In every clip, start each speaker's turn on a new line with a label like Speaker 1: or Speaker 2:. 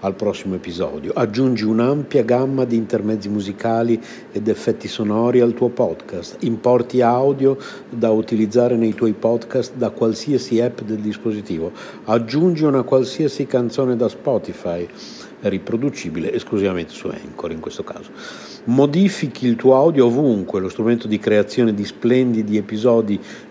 Speaker 1: al prossimo episodio. Aggiungi un'ampia gamma di intermezzi musicali ed effetti sonori al tuo podcast. Importi audio da utilizzare nei tuoi podcast da qualsiasi app del dispositivo. Aggiungi una qualsiasi canzone da Spotify riproducibile esclusivamente su Anchor in questo caso. Modifichi il tuo audio ovunque, lo strumento di creazione di splendidi episodi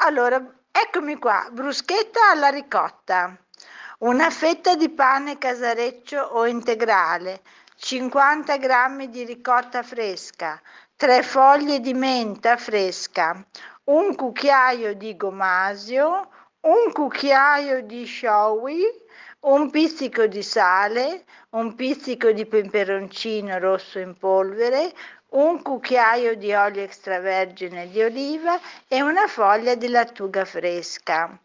Speaker 2: Allora, eccomi qua, bruschetta alla ricotta. Una fetta di pane casareccio o integrale, 50 g di ricotta fresca, 3 foglie di menta fresca, un cucchiaio di gomasio, un cucchiaio di showy, un pizzico di sale, un pizzico di peperoncino rosso in polvere, un cucchiaio di olio extravergine di oliva e una foglia di lattuga fresca.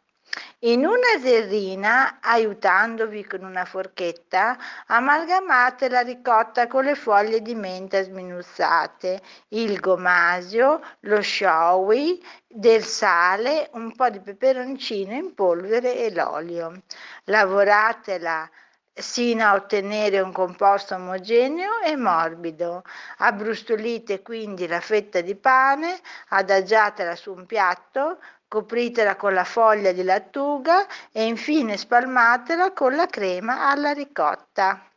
Speaker 2: In una terrina, aiutandovi con una forchetta, amalgamate la ricotta con le foglie di menta sminuzzate, il gomasio, lo showy, del sale, un po' di peperoncino in polvere e l'olio. Lavoratela sino a ottenere un composto omogeneo e morbido. Abbrustolite quindi la fetta di pane, adagiatela su un piatto, copritela con la foglia di lattuga e infine spalmatela con la crema alla ricotta.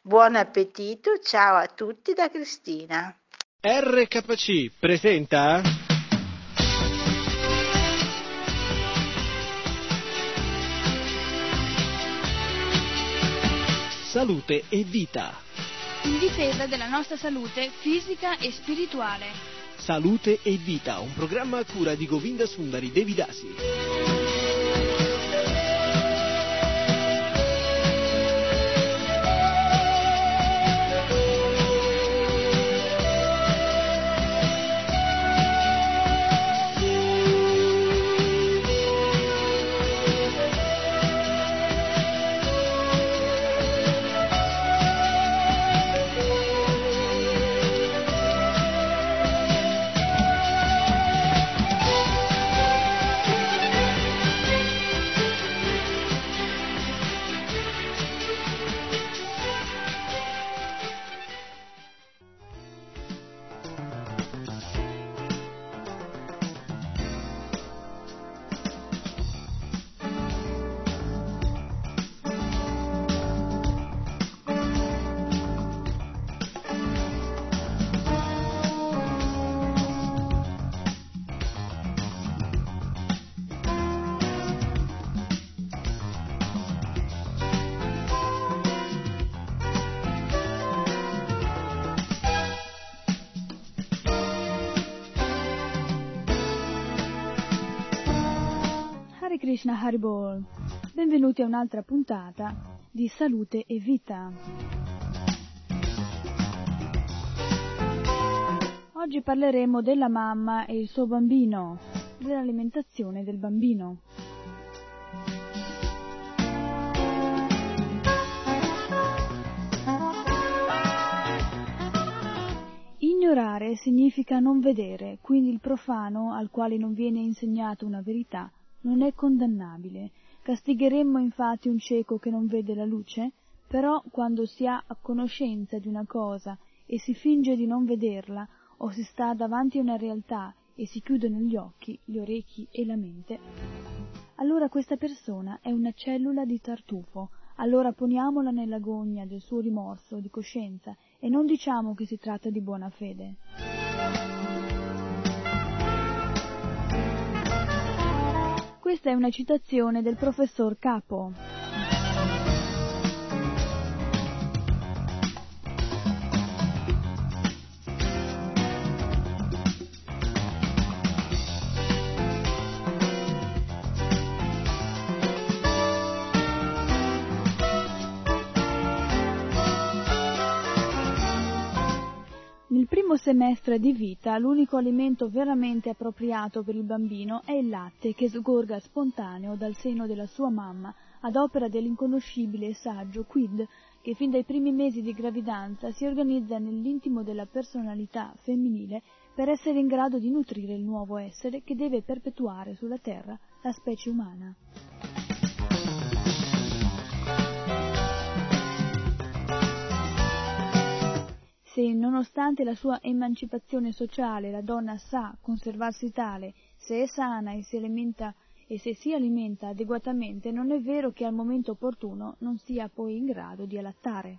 Speaker 2: Buon appetito, ciao a tutti da Cristina.
Speaker 3: RKC presenta Salute e vita.
Speaker 4: In difesa della nostra salute fisica e spirituale.
Speaker 3: Salute e vita, un programma a cura di Govinda Sundari Devidasi.
Speaker 4: Krishna Haribol. Benvenuti a un'altra puntata di Salute e Vita. Oggi parleremo della mamma e il suo bambino, dell'alimentazione del bambino. Ignorare significa non vedere, quindi il profano al quale non viene insegnata una verità non è condannabile. Castigheremmo infatti un cieco che non vede la luce? Però quando si ha conoscenza di una cosa e si finge di non vederla, o si sta davanti a una realtà e si chiudono gli occhi, gli orecchi e la mente, allora questa persona è una cellula di tartufo, allora poniamola nella gogna del suo rimorso di coscienza e non diciamo che si tratta di buona fede. Questa è una citazione del professor Capo. Primo semestre di vita l'unico alimento veramente appropriato per il bambino è il latte che sgorga spontaneo dal seno della sua mamma ad opera dell'inconoscibile e saggio Quid che fin dai primi mesi di gravidanza si organizza nell'intimo della personalità femminile per essere in grado di nutrire il nuovo essere che deve perpetuare sulla terra la specie umana. Se, nonostante la sua emancipazione sociale, la donna sa conservarsi tale, se è sana e si alimenta e se si alimenta adeguatamente, non è vero che al momento opportuno non sia poi in grado di allattare.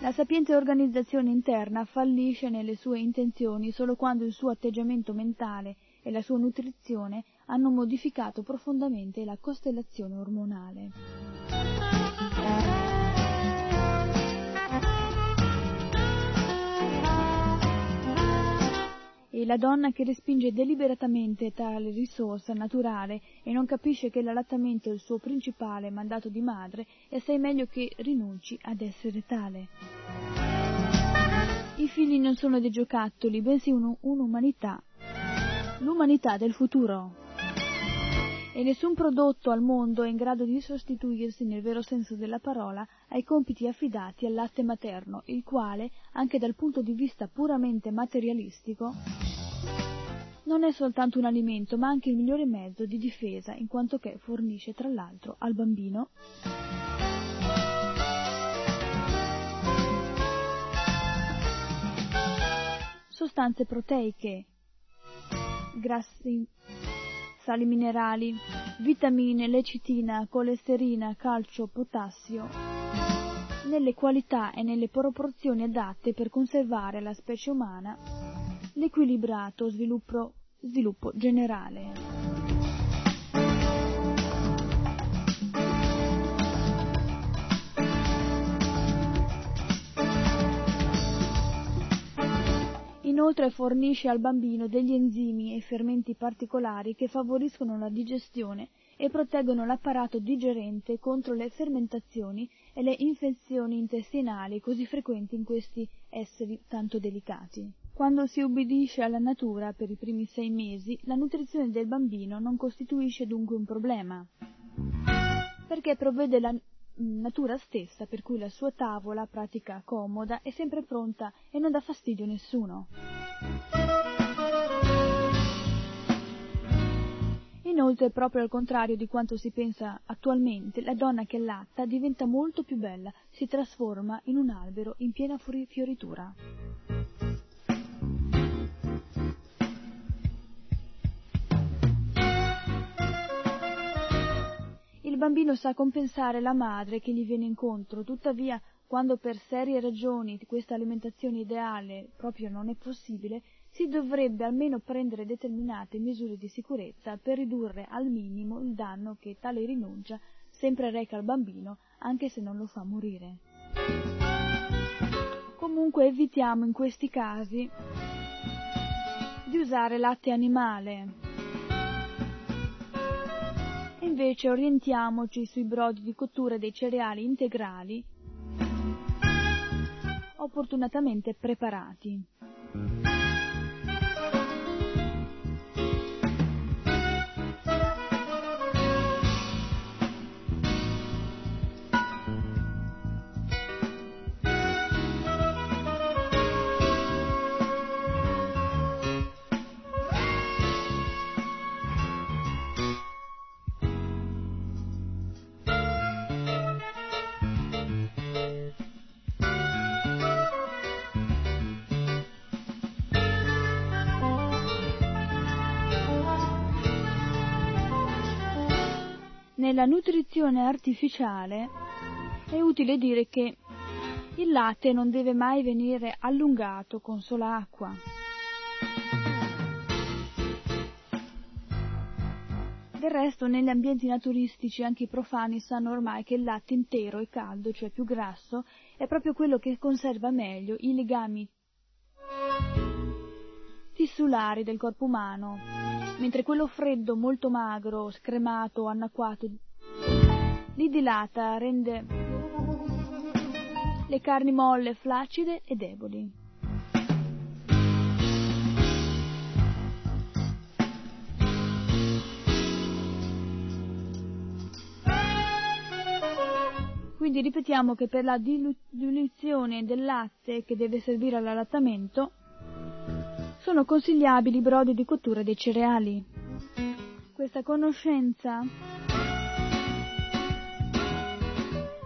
Speaker 4: La sapiente organizzazione interna fallisce nelle sue intenzioni solo quando il suo atteggiamento mentale e la sua nutrizione hanno modificato profondamente la costellazione ormonale. E la donna che respinge deliberatamente tale risorsa naturale e non capisce che l'allattamento è il suo principale mandato di madre e assai meglio che rinunci ad essere tale. I figli non sono dei giocattoli, bensì un, un'umanità, l'umanità del futuro. E nessun prodotto al mondo è in grado di sostituirsi nel vero senso della parola ai compiti affidati al latte materno, il quale, anche dal punto di vista puramente materialistico, non è soltanto un alimento, ma anche il migliore mezzo di difesa, in quanto che fornisce tra l'altro al bambino. Sostanze proteiche, grassi, sali minerali, vitamine, lecitina, colesterina, calcio, potassio, nelle qualità e nelle proporzioni adatte per conservare alla specie umana l'equilibrato sviluppo, sviluppo generale. Inoltre fornisce al bambino degli enzimi e fermenti particolari che favoriscono la digestione e proteggono l'apparato digerente contro le fermentazioni e le infezioni intestinali così frequenti in questi esseri tanto delicati. Quando si ubbidisce alla natura per i primi sei mesi, la nutrizione del bambino non costituisce dunque un problema, perché provvede la natura stessa, per cui la sua tavola, pratica comoda, è sempre pronta e non dà fastidio a nessuno. Inoltre, proprio al contrario di quanto si pensa attualmente, la donna che latta diventa molto più bella, si trasforma in un albero in piena fioritura. Bambino sa compensare la madre che gli viene incontro, tuttavia, quando per serie ragioni questa alimentazione ideale proprio non è possibile, si dovrebbe almeno prendere determinate misure di sicurezza per ridurre al minimo il danno che tale rinuncia sempre reca al bambino, anche se non lo fa morire. Comunque evitiamo in questi casi di usare latte animale, invece orientiamoci sui brodi di cottura dei cereali integrali opportunamente preparati. Nella nutrizione artificiale è utile dire che il latte non deve mai venire allungato con sola acqua. Del resto, negli ambienti naturalistici anche i profani sanno ormai che il latte intero e caldo, cioè più grasso, è proprio quello che conserva meglio i legami tissulari del corpo umano mentre quello freddo, molto magro, scremato, annacquato, li dilata, rende le carni molle, flaccide e deboli. Quindi ripetiamo che per la diluizione del latte che deve servire all'allattamento sono consigliabili i brodi di cottura dei cereali. Questa conoscenza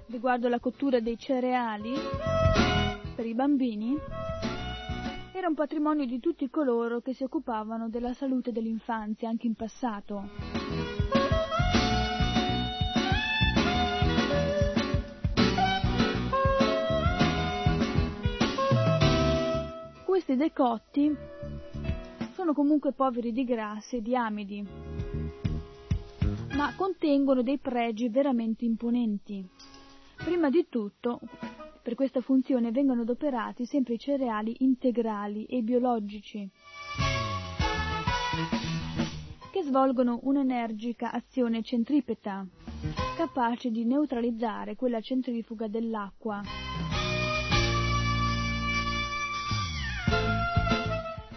Speaker 4: riguardo la cottura dei cereali per i bambini era un patrimonio di tutti coloro che si occupavano della salute dell'infanzia anche in passato. Questi decotti sono comunque poveri di grassi e di amidi, ma contengono dei pregi veramente imponenti. Prima di tutto, per questa funzione vengono adoperati sempre i cereali integrali e biologici, che svolgono un'energica azione centripeta, capace di neutralizzare quella centrifuga dell'acqua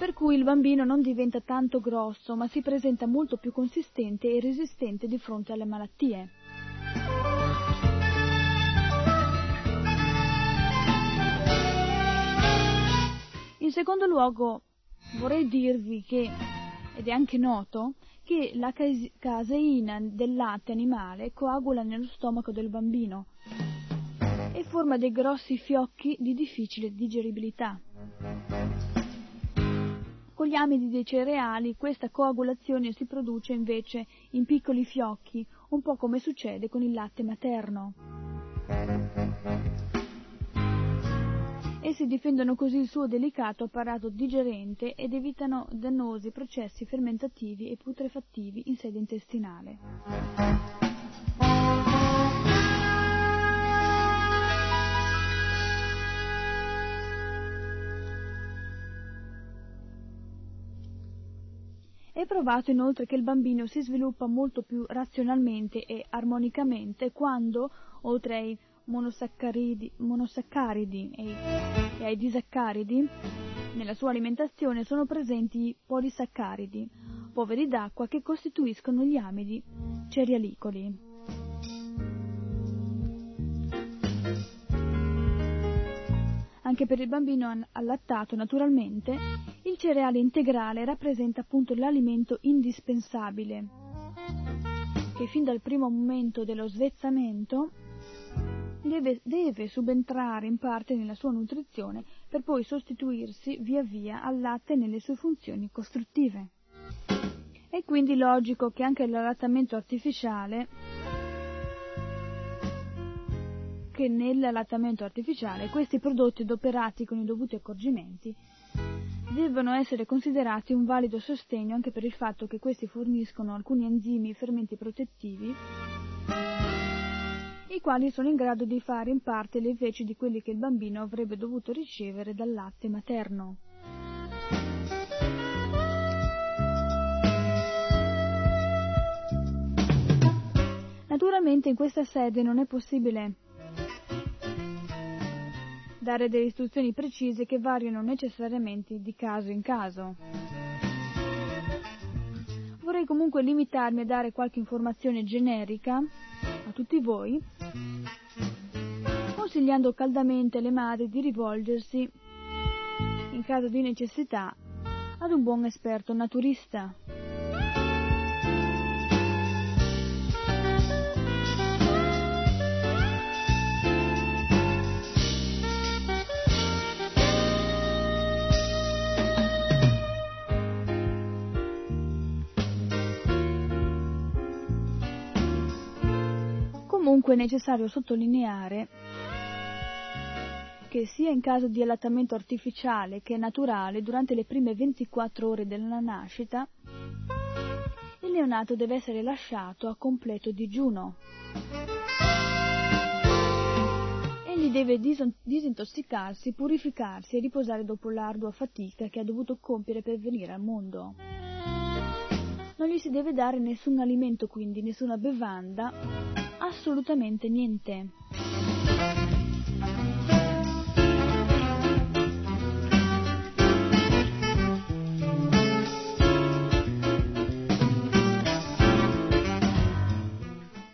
Speaker 4: per cui il bambino non diventa tanto grosso, ma si presenta molto più consistente e resistente di fronte alle malattie. In secondo luogo, vorrei dirvi che ed è anche noto che la caseina del latte animale coagula nello stomaco del bambino e forma dei grossi fiocchi di difficile digeribilità. Con gli amidi dei cereali questa coagulazione si produce invece in piccoli fiocchi, un po' come succede con il latte materno. Essi difendono così il suo delicato apparato digerente ed evitano dannosi processi fermentativi e putrefattivi in sede intestinale. È provato inoltre che il bambino si sviluppa molto più razionalmente e armonicamente quando, oltre ai monosaccaridi, monosaccaridi e, e ai disaccaridi, nella sua alimentazione sono presenti polisaccaridi, poveri d'acqua che costituiscono gli amidi cerealicoli. Anche per il bambino allattato, naturalmente, il cereale integrale rappresenta appunto l'alimento indispensabile, che fin dal primo momento dello svezzamento deve, deve subentrare in parte nella sua nutrizione per poi sostituirsi via via al latte nelle sue funzioni costruttive. È quindi logico che anche l'allattamento artificiale che nell'allattamento artificiale questi prodotti adoperati con i dovuti accorgimenti devono essere considerati un valido sostegno anche per il fatto che questi forniscono alcuni enzimi e fermenti protettivi i quali sono in grado di fare in parte le veci di quelli che il bambino avrebbe dovuto ricevere dal latte materno. Naturalmente in questa sede non è possibile dare delle istruzioni precise che variano necessariamente di caso in caso. Vorrei comunque limitarmi a dare qualche informazione generica a tutti voi, consigliando caldamente alle madri di rivolgersi, in caso di necessità, ad un buon esperto naturista. Comunque è necessario sottolineare che sia in caso di allattamento artificiale che naturale, durante le prime 24 ore della nascita, il neonato deve essere lasciato a completo digiuno. Egli deve disintossicarsi, purificarsi e riposare dopo l'ardua fatica che ha dovuto compiere per venire al mondo. Non gli si deve dare nessun alimento, quindi nessuna bevanda assolutamente niente.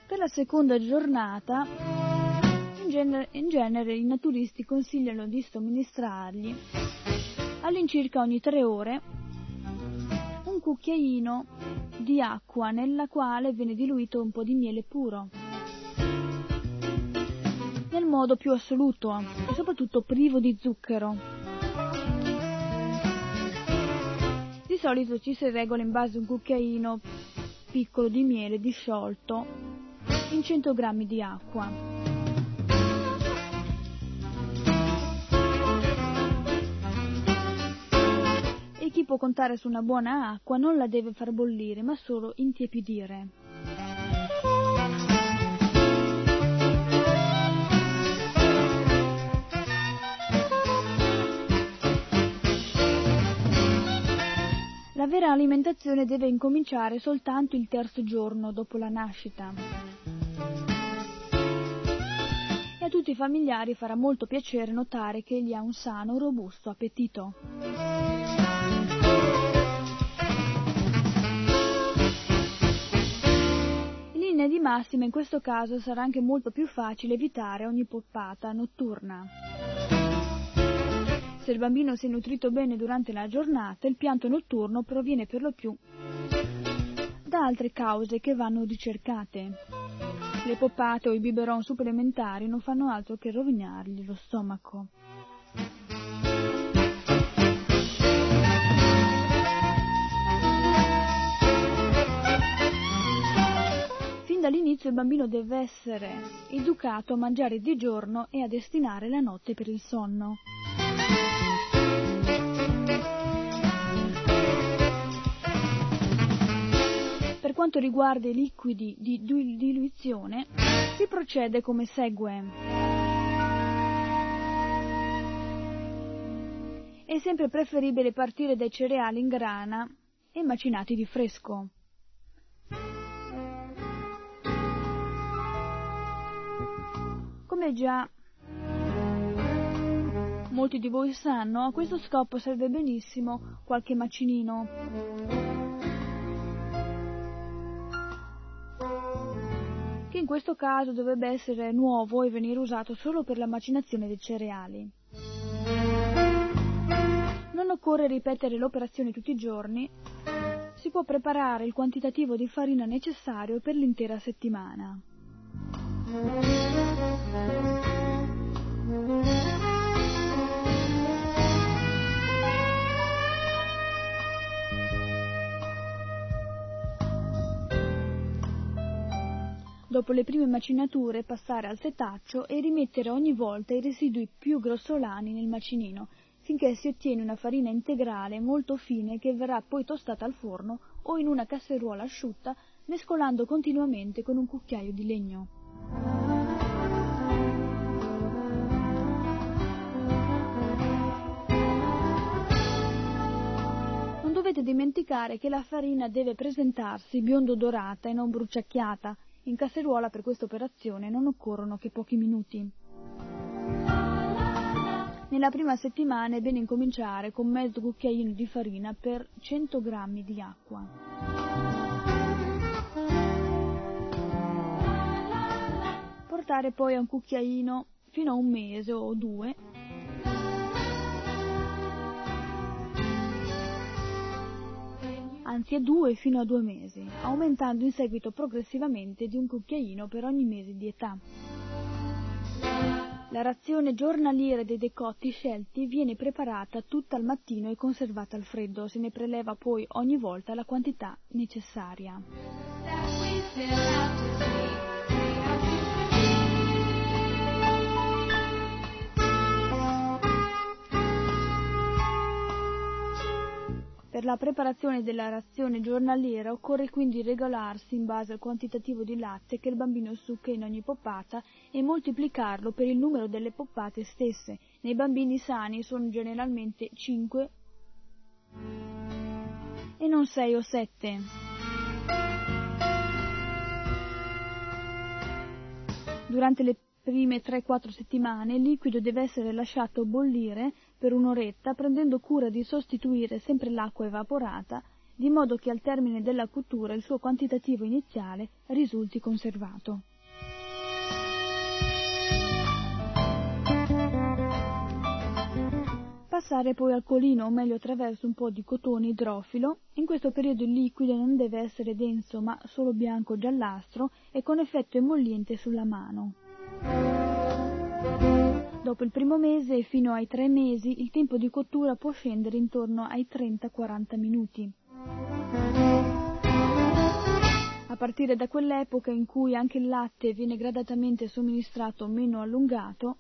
Speaker 4: Per la seconda giornata, in genere, in genere i naturisti consigliano di somministrargli all'incirca ogni tre ore un cucchiaino di acqua nella quale viene diluito un po' di miele puro modo più assoluto e soprattutto privo di zucchero. Di solito ci si regola in base a un cucchiaino piccolo di miele disciolto in 100 g di acqua. E chi può contare su una buona acqua non la deve far bollire, ma solo intiepidire. La vera alimentazione deve incominciare soltanto il terzo giorno dopo la nascita. E a tutti i familiari farà molto piacere notare che egli ha un sano, robusto appetito. In linea di massima in questo caso sarà anche molto più facile evitare ogni poppata notturna. Se il bambino si è nutrito bene durante la giornata, il pianto notturno proviene per lo più da altre cause che vanno ricercate. Le poppate o i biberon supplementari non fanno altro che rovinargli lo stomaco. Fin dall'inizio il bambino deve essere educato a mangiare di giorno e a destinare la notte per il sonno. Quanto riguarda i liquidi di diluizione, si procede come segue. È sempre preferibile partire dai cereali in grana e macinati di fresco. Come già molti di voi sanno, a questo scopo serve benissimo qualche macinino. Che in questo caso dovrebbe essere nuovo e venire usato solo per la macinazione dei cereali. Non occorre ripetere l'operazione tutti i giorni, si può preparare il quantitativo di farina necessario per l'intera settimana. Dopo le prime macinature passare al setaccio e rimettere ogni volta i residui più grossolani nel macinino, finché si ottiene una farina integrale molto fine che verrà poi tostata al forno o in una casseruola asciutta, mescolando continuamente con un cucchiaio di legno. Non dovete dimenticare che la farina deve presentarsi biondo dorata e non bruciacchiata, in casseruola per questa operazione non occorrono che pochi minuti. Nella prima settimana è bene incominciare con mezzo cucchiaino di farina per 100 g di acqua. Portare poi a un cucchiaino fino a un mese o due anzi a due fino a due mesi, aumentando in seguito progressivamente di un cucchiaino per ogni mese di età. La razione giornaliera dei decotti scelti viene preparata tutta al mattino e conservata al freddo, se ne preleva poi ogni volta la quantità necessaria. Per la preparazione della razione giornaliera occorre quindi regolarsi in base al quantitativo di latte che il bambino succa in ogni poppata e moltiplicarlo per il numero delle poppate stesse. Nei bambini sani sono generalmente 5 e non 6 o 7. Durante le prime 3-4 settimane il liquido deve essere lasciato bollire per un'oretta prendendo cura di sostituire sempre l'acqua evaporata di modo che al termine della cottura il suo quantitativo iniziale risulti conservato. Passare poi al colino o meglio attraverso un po' di cotone idrofilo, in questo periodo il liquido non deve essere denso ma solo bianco-giallastro e con effetto emolliente sulla mano. Dopo il primo mese e fino ai tre mesi il tempo di cottura può scendere intorno ai 30-40 minuti. A partire da quell'epoca in cui anche il latte viene gradatamente somministrato meno allungato,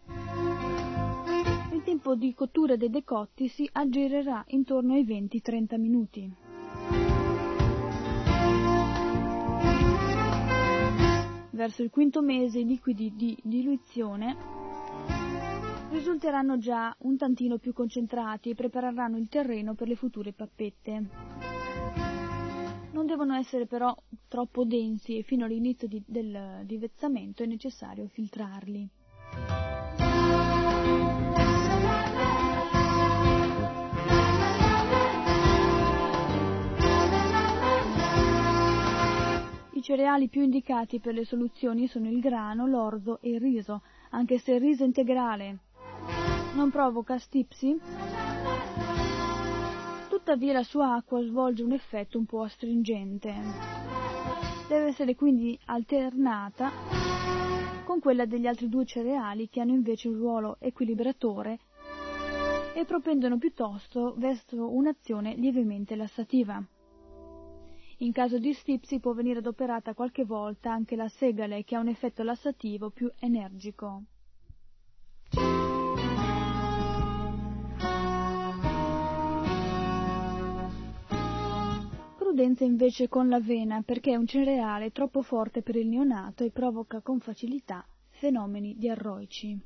Speaker 4: il tempo di cottura dei decotti si aggirerà intorno ai 20-30 minuti. Verso il quinto mese i liquidi di diluizione risulteranno già un tantino più concentrati e prepareranno il terreno per le future pappette. Non devono essere però troppo densi e fino all'inizio di, del divezzamento è necessario filtrarli. cereali più indicati per le soluzioni sono il grano, l'orzo e il riso, anche se il riso integrale non provoca stipsi, Tuttavia la sua acqua svolge un effetto un po' astringente. Deve essere quindi alternata con quella degli altri due cereali che hanno invece un ruolo equilibratore e propendono piuttosto verso un'azione lievemente lassativa. In caso di stipsi può venire adoperata qualche volta anche la segale che ha un effetto lassativo più energico. Prudenza invece con l'avena perché è un cereale troppo forte per il neonato e provoca con facilità fenomeni diarroici.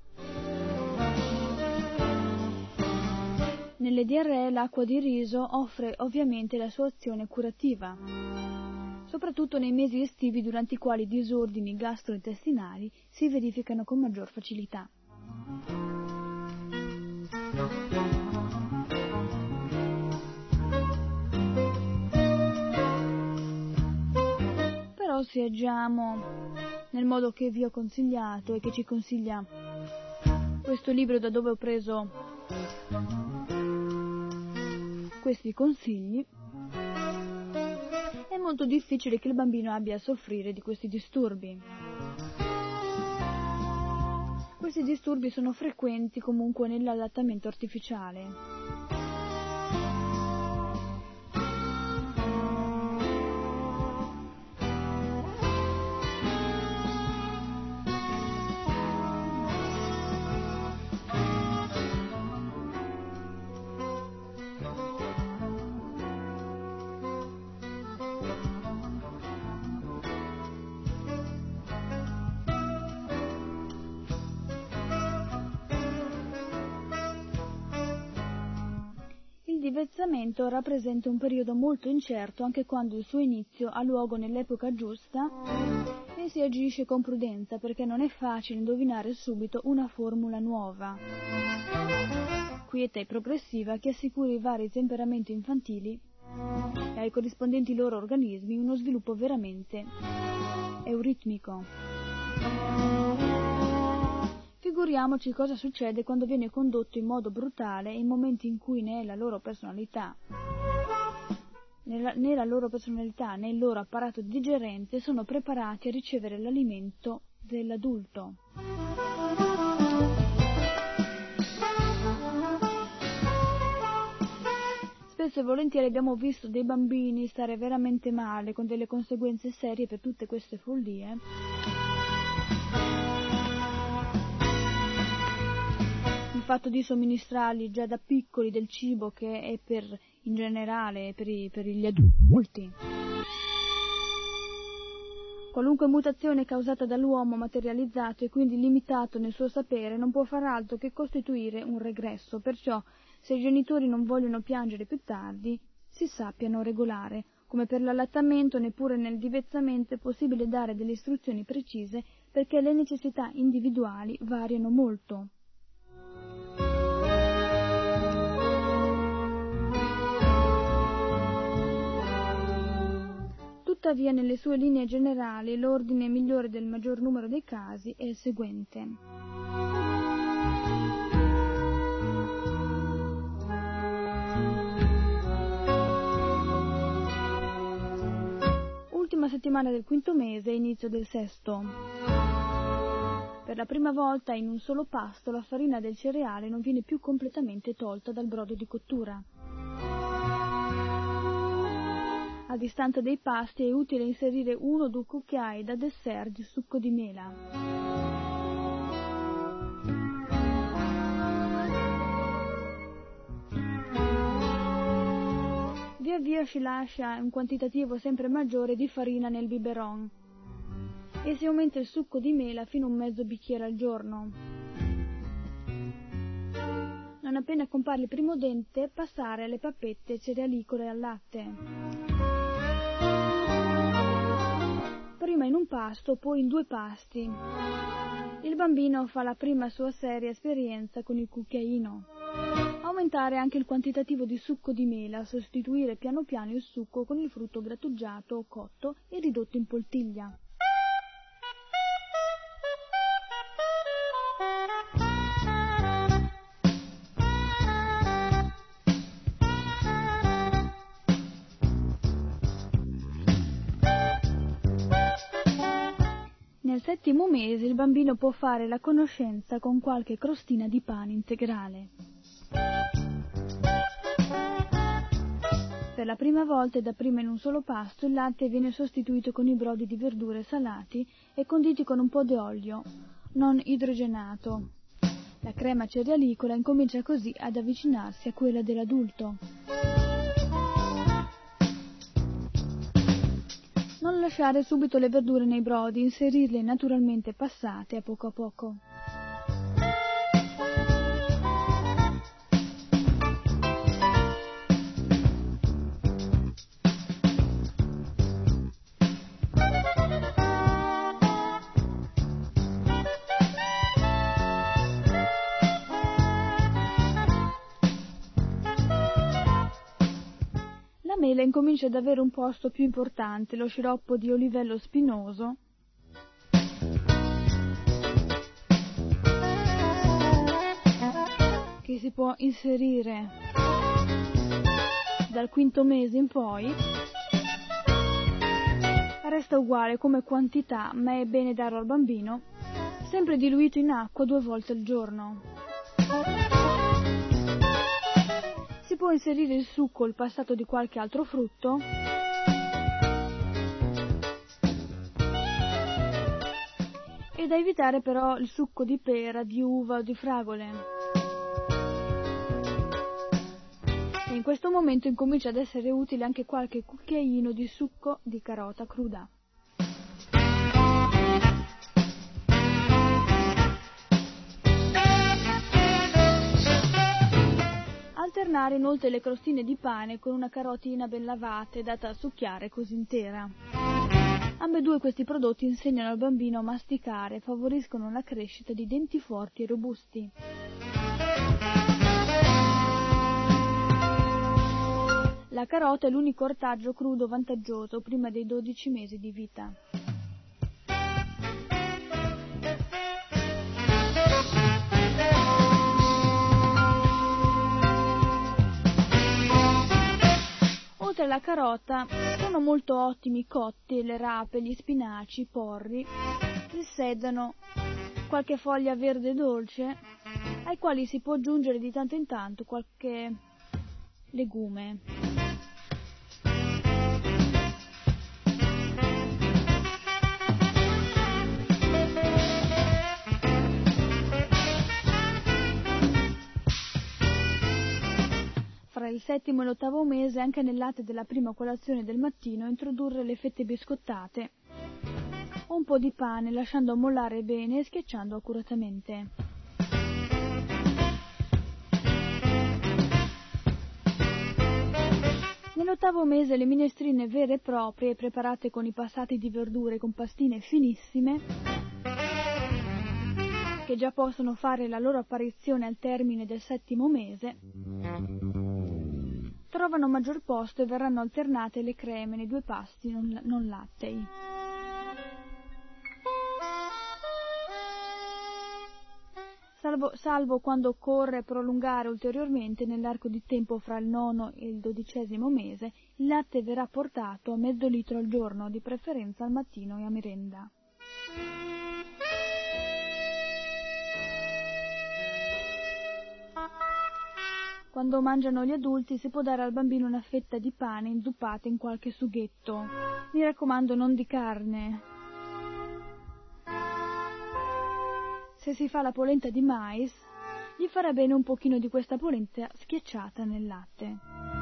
Speaker 4: Nelle diarree l'acqua di riso offre ovviamente la sua azione curativa, soprattutto nei mesi estivi durante i quali disordini gastrointestinali si verificano con maggior facilità. Però se agiamo nel modo che vi ho consigliato e che ci consiglia questo libro da dove ho preso questi consigli, è molto difficile che il bambino abbia a soffrire di questi disturbi. Questi disturbi sono frequenti comunque nell'allattamento artificiale. Il divezzamento rappresenta un periodo molto incerto anche quando il suo inizio ha luogo nell'epoca giusta e si agisce con prudenza perché non è facile indovinare subito una formula nuova, quieta e progressiva che assicuri ai vari temperamenti infantili e ai corrispondenti loro organismi uno sviluppo veramente euritmico. Figuriamoci cosa succede quando viene condotto in modo brutale in momenti in cui né la loro personalità, né la loro personalità né il loro apparato digerente sono preparati a ricevere l'alimento dell'adulto. Spesso e volentieri abbiamo visto dei bambini stare veramente male, con delle conseguenze serie per tutte queste follie fatto di somministrargli già da piccoli del cibo che è per, in generale per, i, per gli adulti. Qualunque mutazione causata dall'uomo materializzato e quindi limitato nel suo sapere non può far altro che costituire un regresso, perciò se i genitori non vogliono piangere più tardi, si sappiano regolare. Come per l'allattamento, neppure nel divezzamento è possibile dare delle istruzioni precise perché le necessità individuali variano molto. Tuttavia, nelle sue linee generali, l'ordine migliore del maggior numero dei casi è il seguente. Ultima settimana del quinto mese e inizio del sesto. Per la prima volta in un solo pasto la farina del cereale non viene più completamente tolta dal brodo di cottura. A distanza dei pasti è utile inserire uno o due cucchiai da dessert di succo di mela. Via via si lascia un quantitativo sempre maggiore di farina nel biberon e si aumenta il succo di mela fino a un mezzo bicchiere al giorno. Non appena compare il primo dente, passare alle pappette cerealicole al latte. In un pasto, poi in due pasti. Il bambino fa la prima sua seria esperienza con il cucchiaino. Aumentare anche il quantitativo di succo di mela, sostituire piano piano il succo con il frutto grattugiato o cotto e ridotto in poltiglia. Settimo mese il bambino può fare la conoscenza con qualche crostina di pane integrale. Per la prima volta e dapprima in un solo pasto il latte viene sostituito con i brodi di verdure salati e conditi con un po' di olio, non idrogenato. La crema cerealicola incomincia così ad avvicinarsi a quella dell'adulto. Non lasciare subito le verdure nei brodi, inserirle naturalmente passate a poco a poco. Mela incomincia ad avere un posto più importante, lo sciroppo di olivello spinoso, che si può inserire dal quinto mese in poi, resta uguale come quantità, ma è bene darlo al bambino, sempre diluito in acqua due volte al giorno. Può inserire il succo o il passato di qualche altro frutto e da evitare però il succo di pera, di uva o di fragole. E in questo momento incomincia ad essere utile anche qualche cucchiaino di succo di carota cruda. Alternare inoltre le crostine di pane con una carotina ben lavata e data a succhiare così intera. Ambedue questi prodotti insegnano al bambino a masticare e favoriscono la crescita di denti forti e robusti. La carota è l'unico ortaggio crudo vantaggioso prima dei 12 mesi di vita. Oltre alla carota sono molto ottimi cotti le rape, gli spinaci, i porri, il sedano, qualche foglia verde dolce, ai quali si può aggiungere di tanto in tanto qualche legume. Il settimo e l'ottavo mese, anche nel latte della prima colazione del mattino, introdurre le fette biscottate o un po' di pane, lasciando mollare bene e schiacciando accuratamente. Nell'ottavo mese le minestrine vere e proprie, preparate con i passati di verdure con pastine finissime, che già possono fare la loro apparizione al termine del settimo mese, trovano maggior posto e verranno alternate le creme nei due pasti non, non lattei. Salvo, salvo, quando occorre prolungare ulteriormente nell'arco di tempo fra il nono e il dodicesimo mese, il latte verrà portato a mezzo litro al giorno, di preferenza al mattino e a merenda. Quando mangiano gli adulti si può dare al bambino una fetta di pane inzuppata in qualche sughetto. Mi raccomando non di carne, se si fa la polenta di mais, gli farà bene un pochino di questa polenta schiacciata nel latte.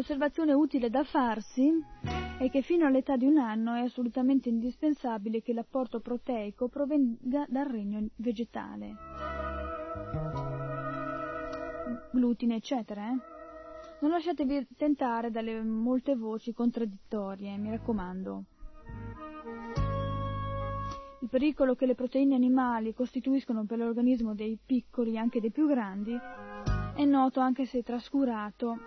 Speaker 4: Un'osservazione utile da farsi è che fino all'età di un anno è assolutamente indispensabile che l'apporto proteico provenga dal regno vegetale. Glutine, eccetera, eh? Non lasciatevi tentare dalle molte voci contraddittorie, mi raccomando. Il pericolo che le proteine animali costituiscono per l'organismo dei piccoli anche dei più grandi è noto anche se trascurato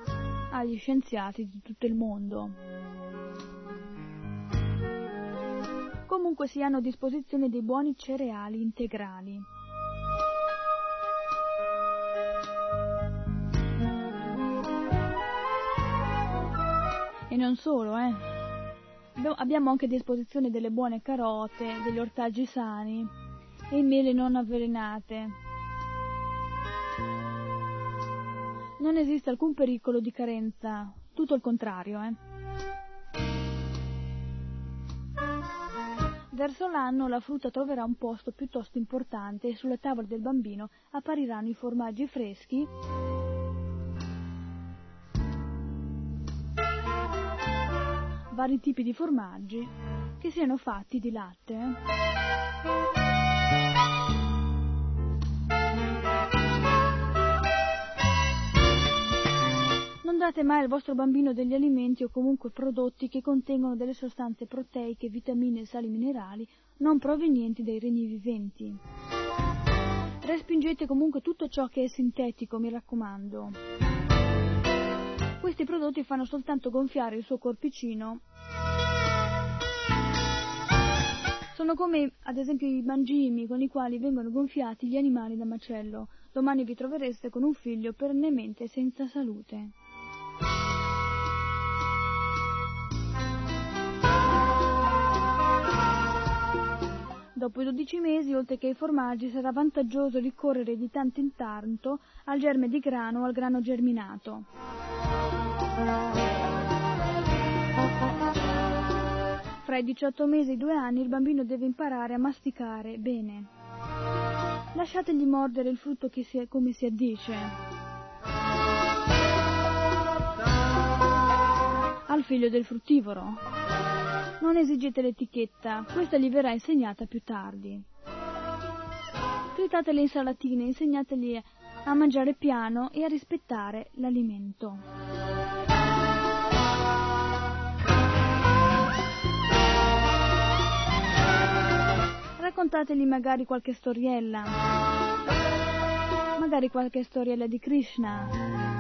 Speaker 4: agli scienziati di tutto il mondo. Comunque si hanno a disposizione dei buoni cereali integrali. E non solo, eh. Abbiamo anche a disposizione delle buone carote, degli ortaggi sani e mele non avvelenate. Non esiste alcun pericolo di carenza, tutto il contrario, eh. Verso l'anno la frutta troverà un posto piuttosto importante e sulle tavole del bambino appariranno i formaggi freschi vari tipi di formaggi che siano fatti di latte. Date mai al vostro bambino degli alimenti o comunque prodotti che contengono delle sostanze proteiche, vitamine e sali minerali non provenienti dai regni viventi. Respingete comunque tutto ciò che è sintetico, mi raccomando. Questi prodotti fanno soltanto gonfiare il suo corpicino. Sono come ad esempio i mangimi con i quali vengono gonfiati gli animali da macello. Domani vi trovereste con un figlio perennemente senza salute. Dopo i 12 mesi, oltre che ai formaggi, sarà vantaggioso ricorrere di tanto in tanto al germe di grano o al grano germinato. Fra i 18 mesi e i 2 anni il bambino deve imparare a masticare bene. Lasciategli mordere il frutto si, come si addice. Al figlio del fruttivoro. Non esigete l'etichetta, questa gli verrà insegnata più tardi. Tritate le insalatine, insegnategli a mangiare piano e a rispettare l'alimento. raccontateli magari qualche storiella, magari qualche storiella di Krishna.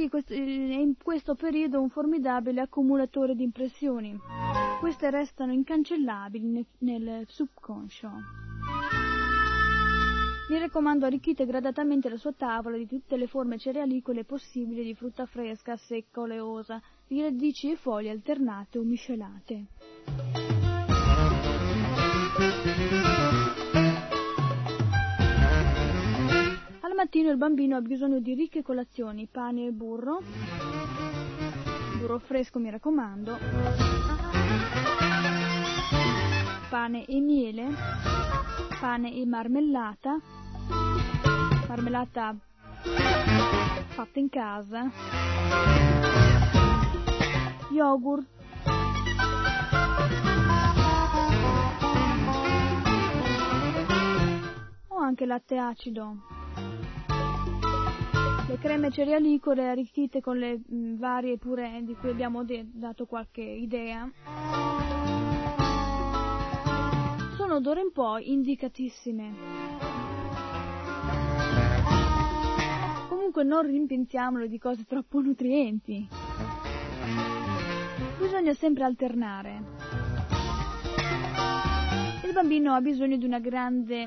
Speaker 4: Egli è in questo periodo un formidabile accumulatore di impressioni. Queste restano incancellabili nel subconscio. Mi raccomando, arricchite gradatamente la sua tavola di tutte le forme cerealicole possibili di frutta fresca, secca, oleosa, di radici e foglie alternate o miscelate. Mattino il bambino ha bisogno di ricche colazioni, pane e burro, burro fresco mi raccomando, pane e miele, pane e marmellata, marmellata fatta in casa, yogurt, o anche latte acido. Creme cerealicole arricchite con le mh, varie puree di cui abbiamo dato qualche idea sono d'ora in poi indicatissime. Comunque non rimpintiamolo di cose troppo nutrienti. Bisogna sempre alternare. Il bambino ha bisogno di una grande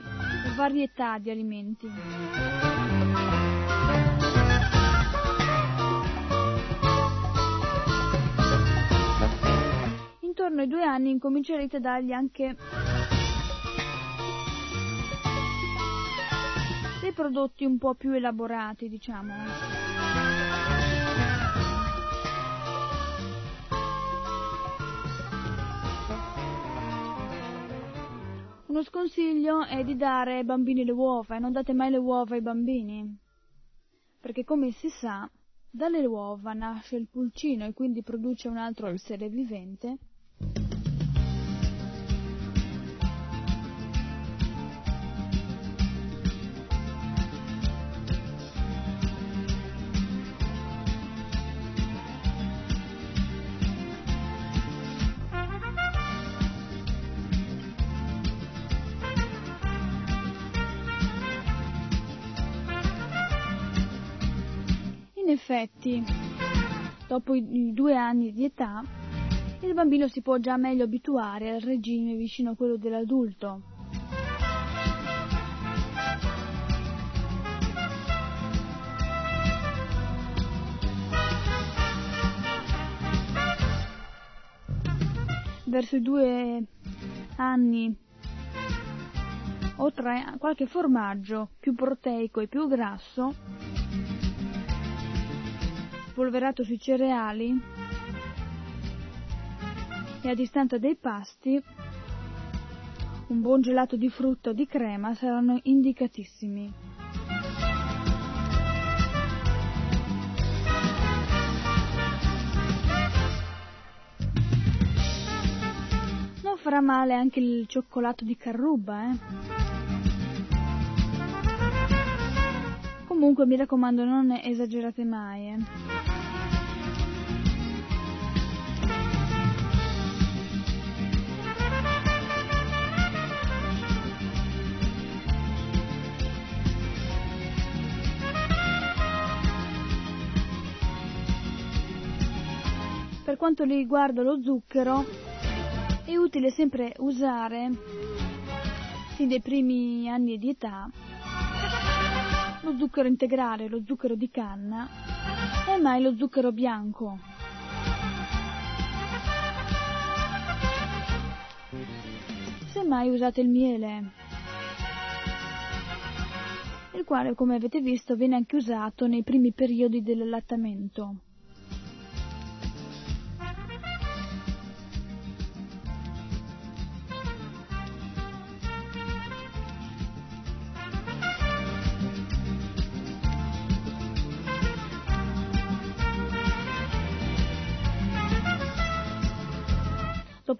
Speaker 4: varietà di alimenti. Intorno ai due anni incomincerete a dargli anche dei prodotti un po' più elaborati, diciamo. Uno sconsiglio è di dare ai bambini le uova e non date mai le uova ai bambini, perché come si sa, dalle uova nasce il pulcino e quindi produce un altro essere vivente effetti, dopo i due anni di età, il bambino si può già meglio abituare al regime vicino a quello dell'adulto. Verso i due anni o tre, qualche formaggio più proteico e più grasso, spolverato sui cereali e a distanza dei pasti un buon gelato di frutta o di crema saranno indicatissimi. Non farà male anche il cioccolato di carruba, eh? Comunque mi raccomando non esagerate mai, eh? Per quanto riguarda lo zucchero, è utile sempre usare, sin dai primi anni di età, lo zucchero integrale, lo zucchero di canna e mai lo zucchero bianco. Semmai usate il miele, il quale, come avete visto, viene anche usato nei primi periodi dell'allattamento.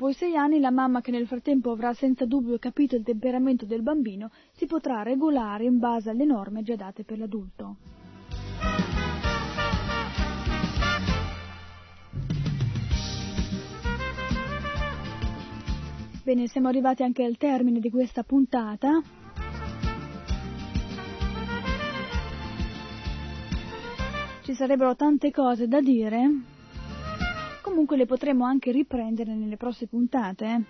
Speaker 4: Dopo i sei anni la mamma che nel frattempo avrà senza dubbio capito il temperamento del bambino si potrà regolare in base alle norme già date per l'adulto. Bene, siamo arrivati anche al termine di questa puntata. Ci sarebbero tante cose da dire, comunque le potremo anche riprendere nelle prossime puntate. eh.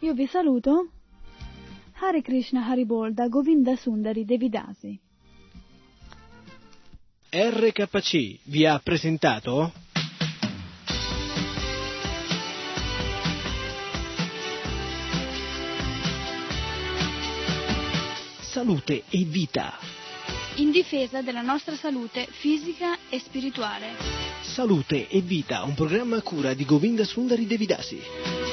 Speaker 4: Io vi saluto. Hare Krishna Haribol da Govinda Sundari Devidasi.
Speaker 3: RKC vi ha presentato Salute e vita.
Speaker 4: In difesa della nostra salute fisica e spirituale.
Speaker 3: Salute e vita, un programma a cura di Govinda Sundari Devidasi.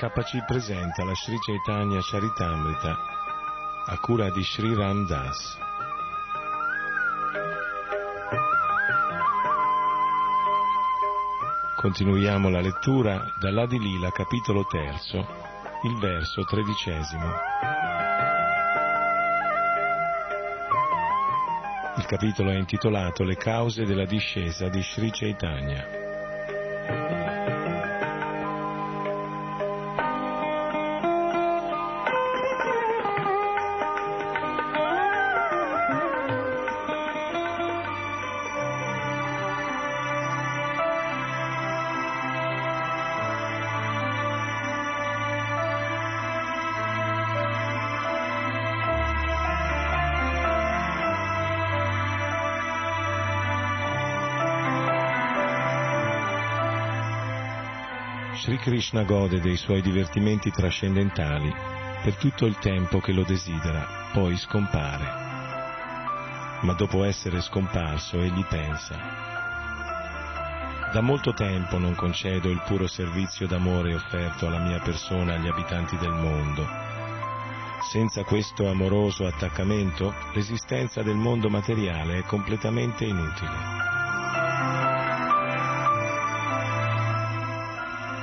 Speaker 5: RKC presenta la Sri Chaitanya Charitamrita a cura di Sri Ram Das. Continuiamo la lettura dall'Adilila capitolo terzo, il verso tredicesimo. Il capitolo è intitolato Le cause della discesa di Sri Chaitanya. Krishna gode dei suoi divertimenti trascendentali per tutto il tempo che lo desidera, poi scompare. Ma dopo essere scomparso egli pensa, da molto tempo non concedo il puro servizio d'amore offerto alla mia persona agli abitanti del mondo. Senza questo amoroso attaccamento, l'esistenza del mondo materiale è completamente inutile.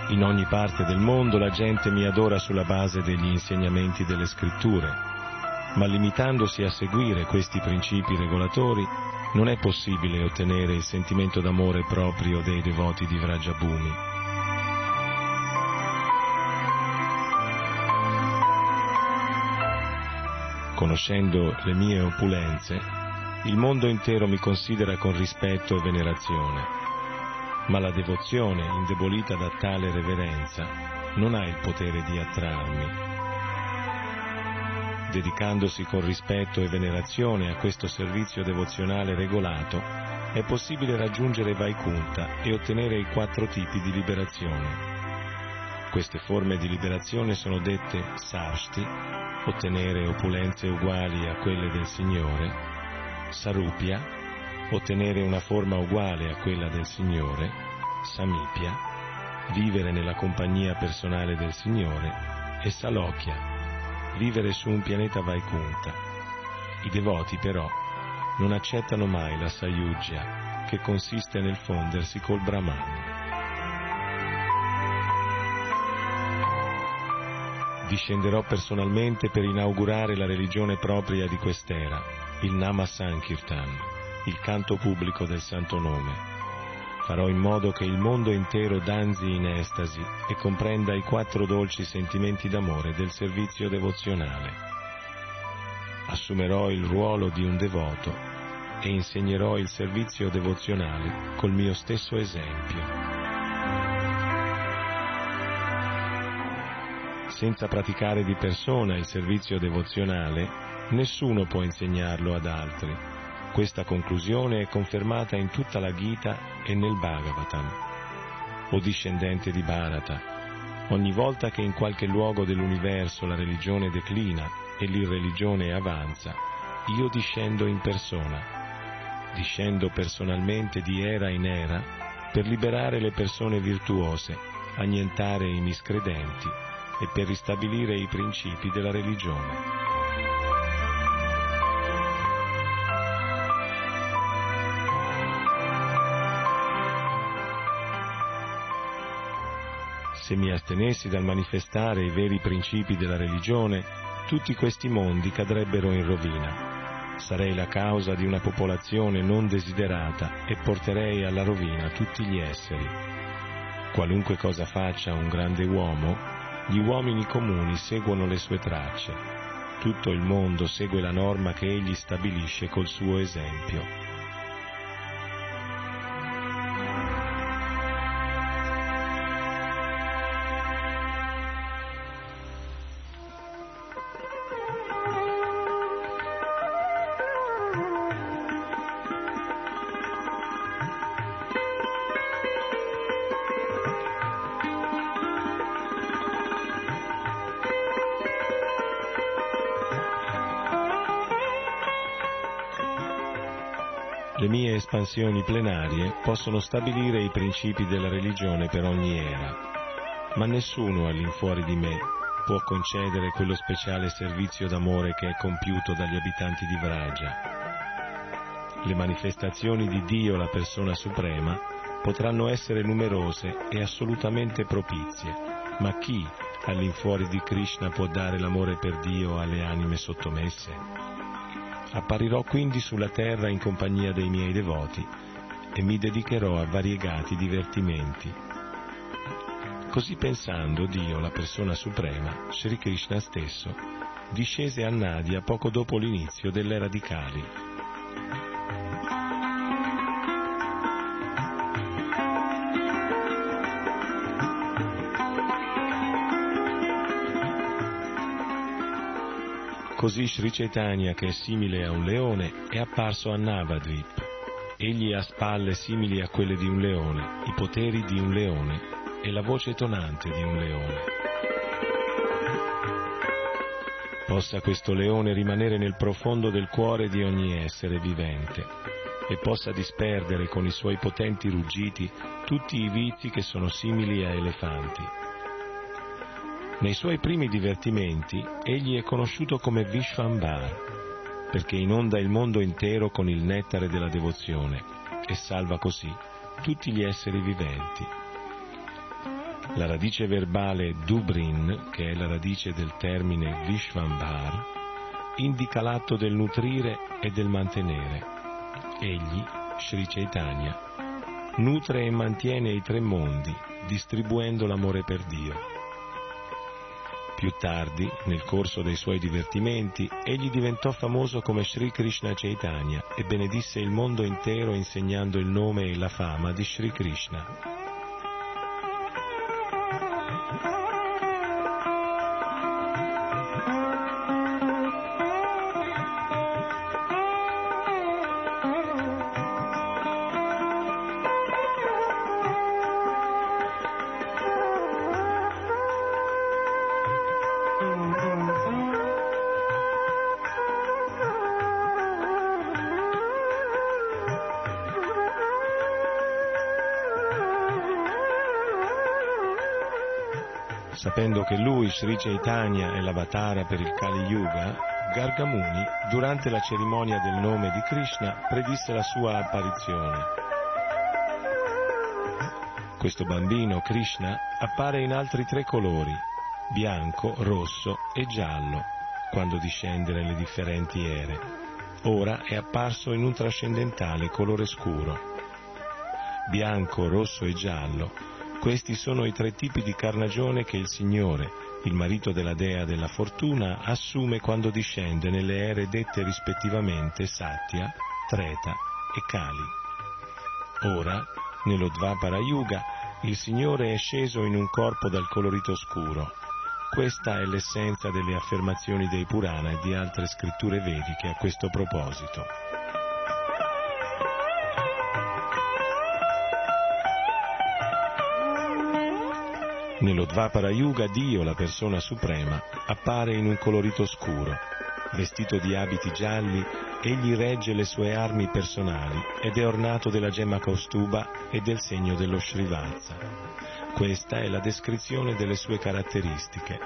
Speaker 5: In ogni parte del mondo la gente mi adora sulla base degli insegnamenti delle scritture, ma limitandosi a seguire questi principi regolatori, non è possibile ottenere il sentimento d'amore proprio dei devoti di Vrajabhumi. Conoscendo le mie opulenze, il mondo intero mi considera con rispetto e venerazione, ma la devozione, indebolita da tale reverenza, non ha il potere di attrarmi dedicandosi con rispetto e venerazione a questo servizio devozionale regolato, è possibile raggiungere Vaikunta e ottenere i quattro tipi di liberazione. Queste forme di liberazione sono dette sarsti, ottenere opulenze uguali a quelle del Signore, sarupia, ottenere una forma uguale a quella del Signore, samipia, vivere nella compagnia personale del Signore e salokya, vivere su un pianeta Vaikunta. I devoti però non accettano mai la Sayujya, che consiste nel fondersi col Brahman. Discenderò personalmente per inaugurare la religione propria di quest'era, il Nama Sankirtan, il canto pubblico del Santo Nome, Farò in modo che il mondo intero danzi in estasi e comprenda i quattro dolci sentimenti d'amore del servizio devozionale. Assumerò il ruolo di un devoto e insegnerò il servizio devozionale col mio stesso esempio. Senza praticare di persona il servizio devozionale, nessuno può insegnarlo ad altri questa conclusione è confermata in tutta la Gita e nel Bhagavatam. O discendente di Bharata, ogni volta che in qualche luogo dell'universo la religione declina e l'irreligione avanza, io discendo in persona. Discendo personalmente di era in era per liberare le persone virtuose, annientare i miscredenti e per ristabilire i principi della religione. Se mi astenessi dal manifestare i veri principi della religione, tutti questi mondi cadrebbero in rovina. Sarei la causa di una popolazione non desiderata e porterei alla rovina tutti gli esseri. Qualunque cosa faccia un grande uomo, gli uomini comuni seguono le sue tracce. Tutto il mondo segue la norma che egli stabilisce col suo esempio. Espansioni plenarie possono stabilire i principi della religione per ogni era, ma nessuno all'infuori di me può concedere quello speciale servizio d'amore che è compiuto dagli abitanti di Vraja. Le manifestazioni di Dio, la persona suprema, potranno essere numerose e assolutamente propizie, ma chi all'infuori di Krishna può dare l'amore per Dio alle anime sottomesse? Apparirò quindi sulla terra in compagnia dei miei devoti e mi dedicherò a variegati divertimenti. Così pensando, Dio, la persona suprema, Sri Krishna stesso, discese a Nadia poco dopo l'inizio dell'era di Kali Così Sri Chaitanya, che è simile a un leone, è apparso a Navadvip. Egli ha spalle simili a quelle di un leone, i poteri di un leone e la voce tonante di un leone. Possa questo leone rimanere nel profondo del cuore di ogni essere vivente e possa disperdere con i suoi potenti ruggiti tutti i vizi che sono simili a elefanti. Nei suoi primi divertimenti egli è conosciuto come Vishvambar, perché inonda il mondo intero con il nettare della devozione e salva così tutti gli esseri viventi. La radice verbale Dubrin, che è la radice del termine Vishvambar, indica l'atto del nutrire e del mantenere. Egli, Sri Chaitanya, nutre e mantiene i tre mondi, distribuendo l'amore per Dio. Più tardi, nel corso dei suoi divertimenti, egli diventò famoso come Sri Krishna Chaitanya e benedisse il mondo intero insegnando il nome e la fama di Sri Krishna. Sapendo che lui, Sri Chaitanya, è l'avatara per il Kali Yuga, Gargamuni, durante la cerimonia del nome di Krishna, predisse la sua apparizione. Questo bambino, Krishna, appare in altri tre colori, bianco, rosso e giallo, quando discende nelle differenti ere. Ora è apparso in un trascendentale colore scuro. Bianco, rosso e giallo questi sono i tre tipi di carnagione che il Signore, il marito della dea della fortuna, assume quando discende nelle ere dette rispettivamente Satya, Treta e Kali. Ora, nello Dvapara Yuga, il Signore è sceso in un corpo dal colorito scuro. Questa è l'essenza delle affermazioni dei Purana e di altre scritture vediche a questo proposito. Nello Dvapara Yuga Dio, la persona suprema, appare in un colorito scuro. Vestito di abiti gialli, egli regge le sue armi personali ed è ornato della gemma Kaustuba e del segno dello Srivatsa. Questa è la descrizione delle sue caratteristiche.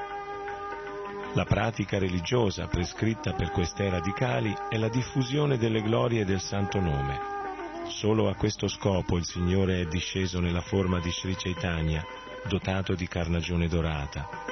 Speaker 5: La pratica religiosa prescritta per queste radicali è la diffusione delle glorie del santo nome. Solo a questo scopo il Signore è disceso nella forma di Sri Chaitanya, dotato di carnagione dorata.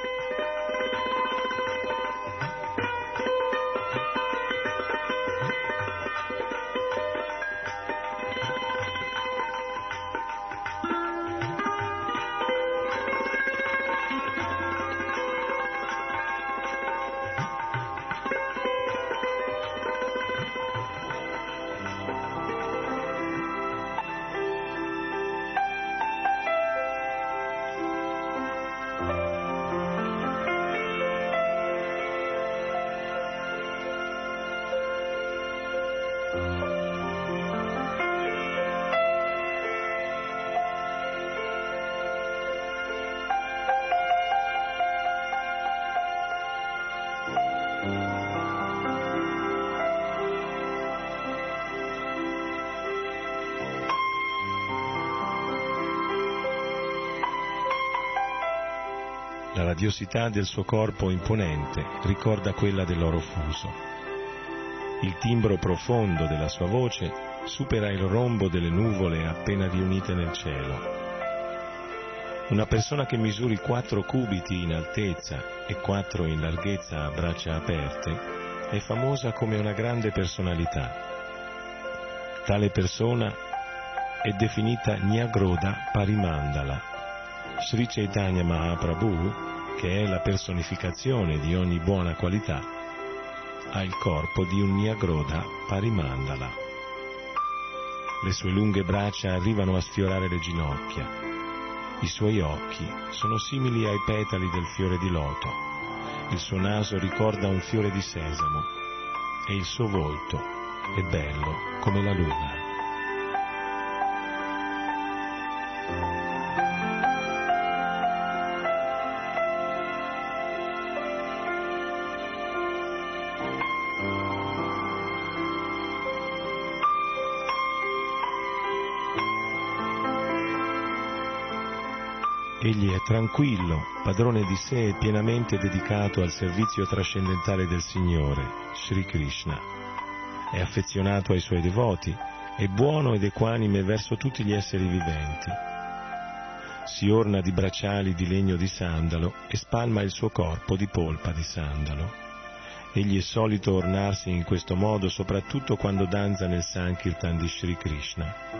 Speaker 5: La radiosità del suo corpo imponente ricorda quella dell'oro fuso. Il timbro profondo della sua voce supera il rombo delle nuvole appena riunite nel cielo. Una persona che misuri quattro cubiti in altezza e quattro in larghezza a braccia aperte è famosa come una grande personalità. Tale persona è definita Nyagroda Parimandala. Sri Chaitanya Mahaprabhu, che è la personificazione di ogni buona qualità, ha il corpo di un Nyagroda Parimandala. Le sue lunghe braccia arrivano a sfiorare le ginocchia. I suoi occhi sono simili ai petali del fiore di loto. Il suo naso ricorda un fiore di sesamo e il suo volto è bello come la luna. Tranquillo, padrone di sé e pienamente dedicato al servizio trascendentale del Signore, Sri Krishna. È affezionato ai suoi devoti, è buono ed equanime verso tutti gli esseri viventi. Si orna di bracciali di legno di sandalo e spalma il suo corpo di polpa di sandalo. Egli è solito ornarsi in questo modo soprattutto quando danza nel Sankirtan di Sri Krishna.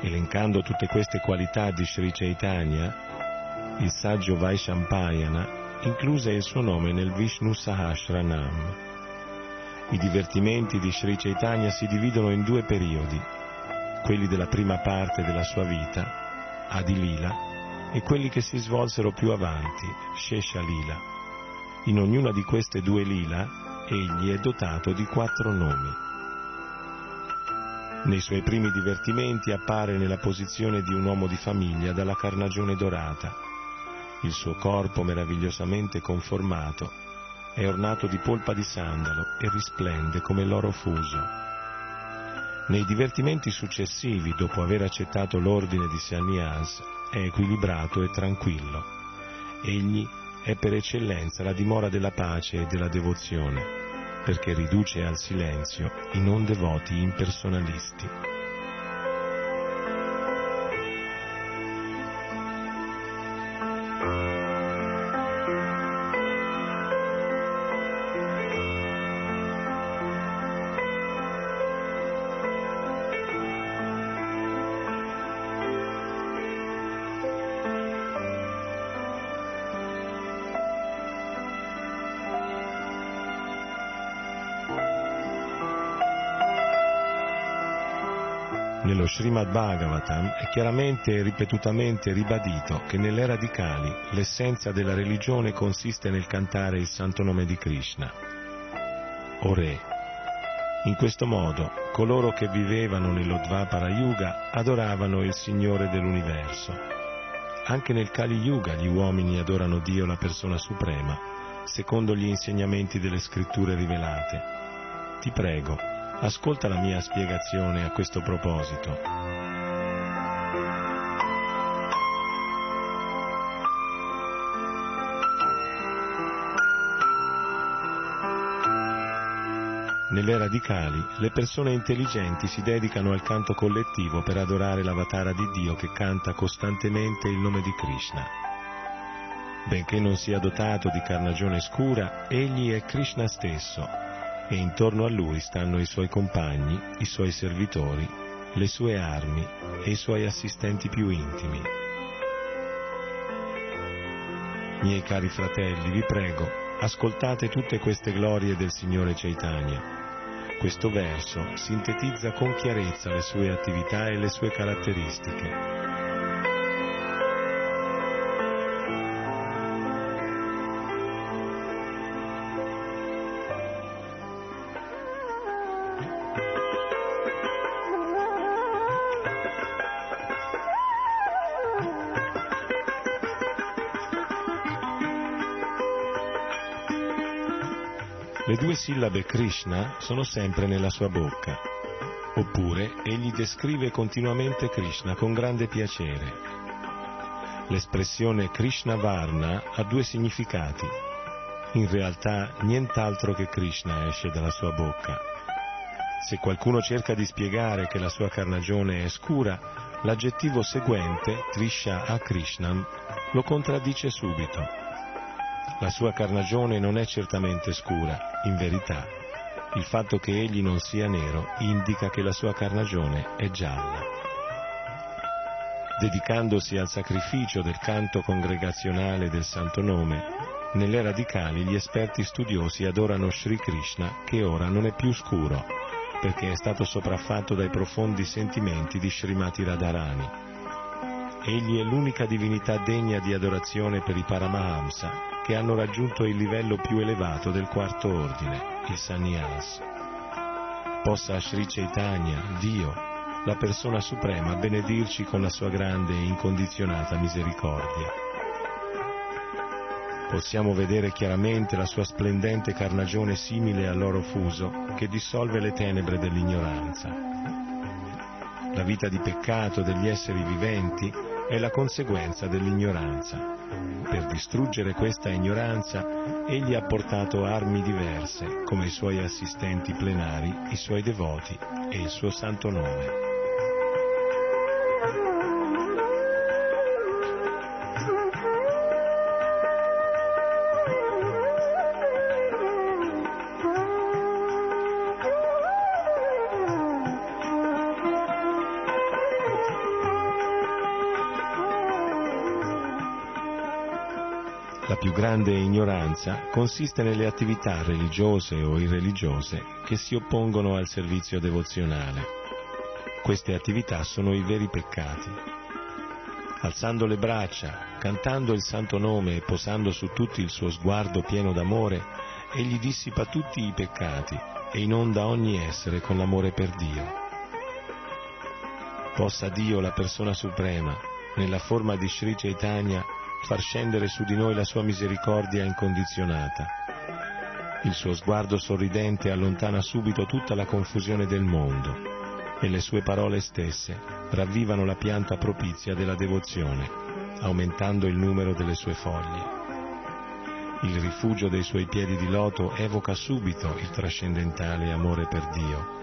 Speaker 5: Elencando tutte queste qualità di Sri Chaitanya, il saggio Vaishampayana incluse il suo nome nel Vishnu Sahasranam. I divertimenti di Sri Chaitanya si dividono in due periodi, quelli della prima parte della sua vita, Adilila, e quelli che si svolsero più avanti, Shesha Lila. In ognuna di queste due lila egli è dotato di quattro nomi. Nei suoi primi divertimenti appare nella posizione di un uomo di famiglia dalla carnagione dorata. Il suo corpo meravigliosamente conformato è ornato di polpa di sandalo e risplende come l'oro fuso. Nei divertimenti successivi, dopo aver accettato l'ordine di Sannyas, è equilibrato e tranquillo. Egli è per eccellenza la dimora della pace e della devozione, perché riduce al silenzio i non devoti impersonalisti. Srimad Bhagavatam è chiaramente e ripetutamente ribadito che nelle radicali l'essenza della religione consiste nel cantare il santo nome di Krishna. O Re, in questo modo coloro che vivevano nello Dvapara Yuga adoravano il Signore dell'universo. Anche nel Kali Yuga gli uomini adorano Dio la persona suprema, secondo gli insegnamenti delle scritture rivelate. Ti prego, Ascolta la mia spiegazione a questo proposito. Nelle radicali, le persone intelligenti si dedicano al canto collettivo per adorare l'avatara di Dio che canta costantemente il nome di Krishna. Benché non sia dotato di carnagione scura, egli è Krishna stesso e intorno a lui stanno i suoi compagni, i suoi servitori, le sue armi e i suoi assistenti più intimi. Miei cari fratelli, vi prego, ascoltate tutte queste glorie del Signore Chaitanya. Questo verso sintetizza con chiarezza le sue attività e le sue caratteristiche. Due sillabe Krishna sono sempre nella sua bocca. Oppure egli descrive continuamente Krishna con grande piacere. L'espressione Krishna Varna ha due significati. In realtà nient'altro che Krishna esce dalla sua bocca. Se qualcuno cerca di spiegare che la sua carnagione è scura, l'aggettivo seguente, Trisha a Krishnam, lo contraddice subito. La sua carnagione non è certamente scura, in verità. Il fatto che egli non sia nero indica che la sua carnagione è gialla. Dedicandosi al sacrificio del canto congregazionale del Santo Nome, nelle radicali gli esperti studiosi adorano Sri Krishna che ora non è più scuro, perché è stato sopraffatto dai profondi sentimenti di Srimati Radharani. Egli è l'unica divinità degna di adorazione per i Paramahamsa, che hanno raggiunto il livello più elevato del quarto ordine, il Sannyas. Possa Sri Chaitanya, Dio, la persona suprema, benedirci con la sua grande e incondizionata misericordia. Possiamo vedere chiaramente la sua splendente carnagione simile all'oro fuso che dissolve le tenebre dell'ignoranza. La vita di peccato degli esseri viventi è la conseguenza dell'ignoranza. Per distruggere questa ignoranza, egli ha portato armi diverse, come i suoi assistenti plenari, i suoi devoti e il suo santo nome. Ignoranza consiste nelle attività religiose o irreligiose che si oppongono al servizio devozionale. Queste attività sono i veri peccati. Alzando le braccia, cantando il santo nome e posando su tutti il suo sguardo pieno d'amore, egli dissipa tutti i peccati e inonda ogni essere con l'amore per Dio. Possa Dio, la persona suprema, nella forma di Sri Chaitanya, far scendere su di noi la sua misericordia incondizionata. Il suo sguardo sorridente allontana subito tutta la confusione del mondo e le sue parole stesse ravvivano la pianta propizia della devozione, aumentando il numero delle sue foglie. Il rifugio dei suoi piedi di loto evoca subito il trascendentale amore per Dio.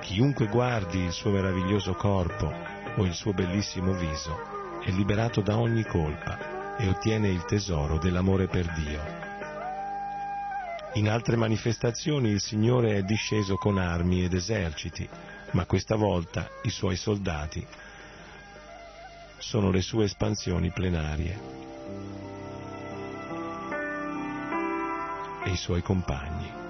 Speaker 5: Chiunque guardi il suo meraviglioso corpo o il suo bellissimo viso è liberato da ogni colpa e ottiene il tesoro dell'amore per Dio. In altre manifestazioni il Signore è disceso con armi ed eserciti, ma questa volta i suoi soldati sono le sue espansioni plenarie e i suoi compagni.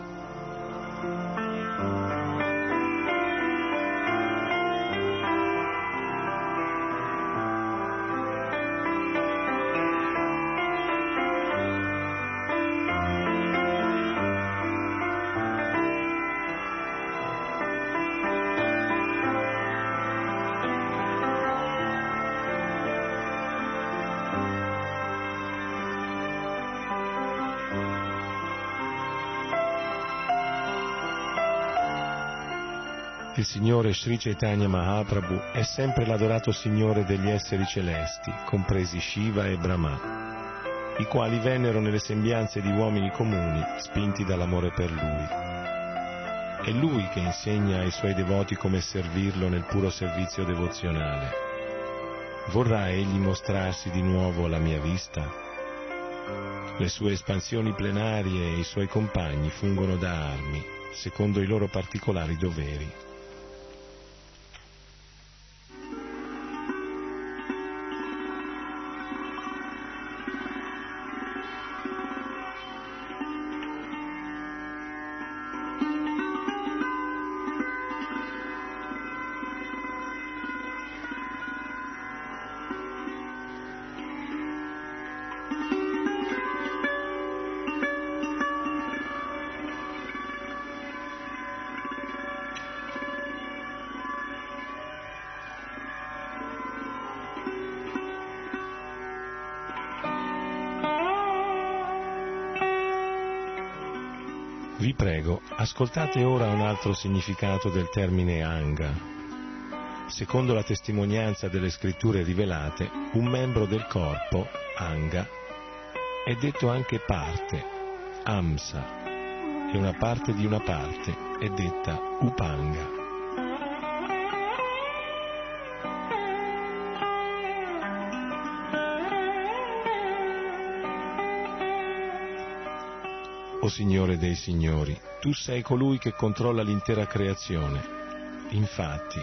Speaker 5: Signore Sri Chaitanya Mahaprabhu è sempre l'adorato Signore degli esseri celesti, compresi Shiva e Brahma, i quali vennero nelle sembianze di uomini comuni, spinti dall'amore per Lui. È Lui che insegna ai Suoi devoti come servirlo nel puro servizio devozionale. Vorrà Egli mostrarsi di nuovo alla mia vista? Le sue espansioni plenarie e i suoi compagni fungono da armi, secondo i loro particolari doveri. Prego, ascoltate ora un altro significato del termine anga. Secondo la testimonianza delle scritture rivelate, un membro del corpo, anga, è detto anche parte, amsa, e una parte di una parte è detta upanga. O Signore dei Signori, tu sei colui che controlla l'intera creazione. Infatti,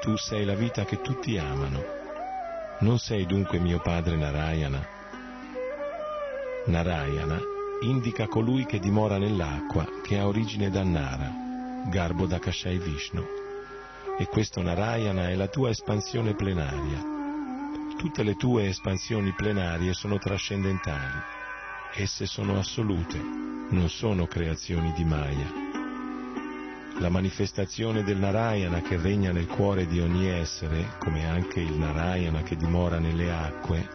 Speaker 5: tu sei la vita che tutti amano. Non sei dunque mio padre Narayana. Narayana indica colui che dimora nell'acqua, che ha origine da Nara, garbo da Kashai Vishnu. E questo Narayana è la tua espansione plenaria. Tutte le tue espansioni plenarie sono trascendentali. Esse sono assolute, non sono creazioni di Maya. La manifestazione del Narayana che regna nel cuore di ogni essere, come anche il Narayana che dimora nelle acque,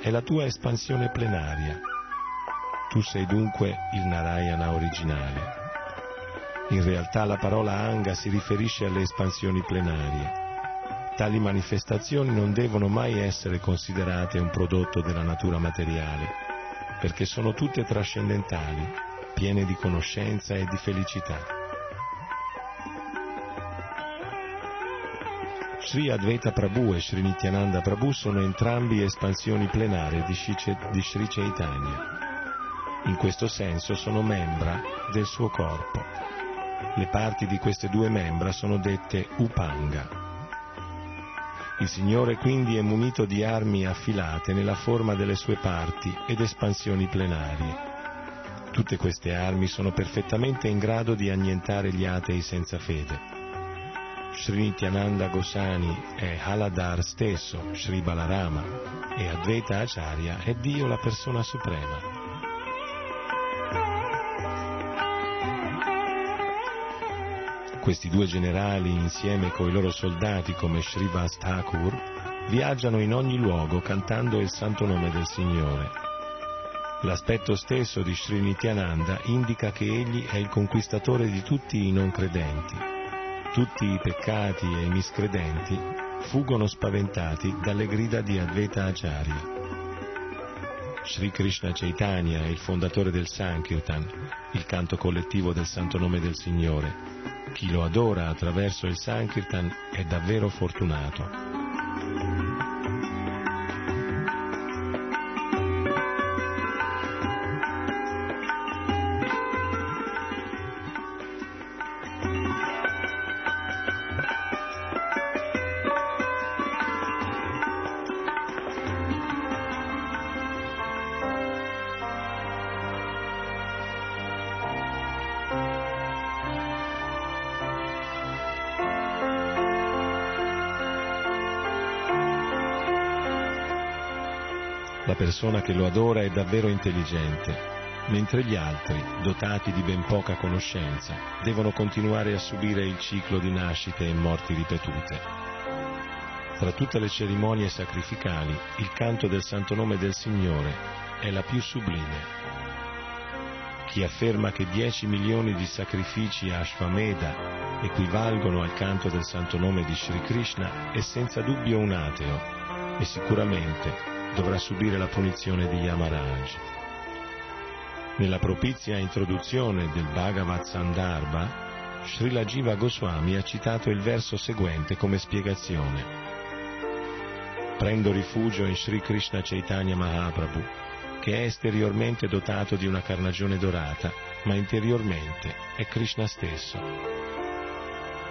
Speaker 5: è la tua espansione plenaria. Tu sei dunque il Narayana originale. In realtà la parola Anga si riferisce alle espansioni plenarie. tali manifestazioni non devono mai essere considerate un prodotto della natura materiale, perché sono tutte trascendentali, piene di conoscenza e di felicità. Sri Advaita Prabhu e Sri Nityananda Prabhu sono entrambi espansioni plenarie di, Sri Chaitanya. In questo senso sono membra del suo corpo. Le parti di queste due membra sono dette Upanga. Il Signore quindi è munito di armi affilate nella forma delle sue parti ed espansioni plenarie. Tutte queste armi sono perfettamente in grado di annientare gli atei senza fede. Sri Nityananda Gosani è Haladar stesso, Sri Balarama, e Advaita Acharya è Dio la persona suprema. Questi due generali, insieme coi loro soldati come Srivas Thakur, viaggiano in ogni luogo cantando il santo nome del Signore. L'aspetto stesso di Sri Nityananda indica che egli è il conquistatore di tutti i non credenti tutti i peccati e i miscredenti fuggono spaventati dalle grida di Advaita Acharya. Sri Krishna Chaitanya è il fondatore del Sankirtan, il canto collettivo del santo nome del Signore. Chi lo adora attraverso il Sankirtan è davvero fortunato. Persona che lo adora è davvero intelligente, mentre gli altri, dotati di ben poca conoscenza, devono continuare a subire il ciclo di nascite e morti ripetute. Tra tutte le cerimonie sacrificali, il canto del santo nome del Signore è la più sublime. Chi afferma che 10 milioni di sacrifici a Ashvamedha equivalgono al canto del santo nome di Sri Krishna è senza dubbio un ateo e sicuramente dovrà subire la punizione di Yamaraj. Nella propizia introduzione del Bhagavad Sandarbha, Srila Jiva Goswami ha citato il verso seguente come spiegazione. Prendo rifugio in Sri Krishna Chaitanya Mahaprabhu, che è esteriormente dotato di una carnagione dorata, ma interiormente è Krishna stesso.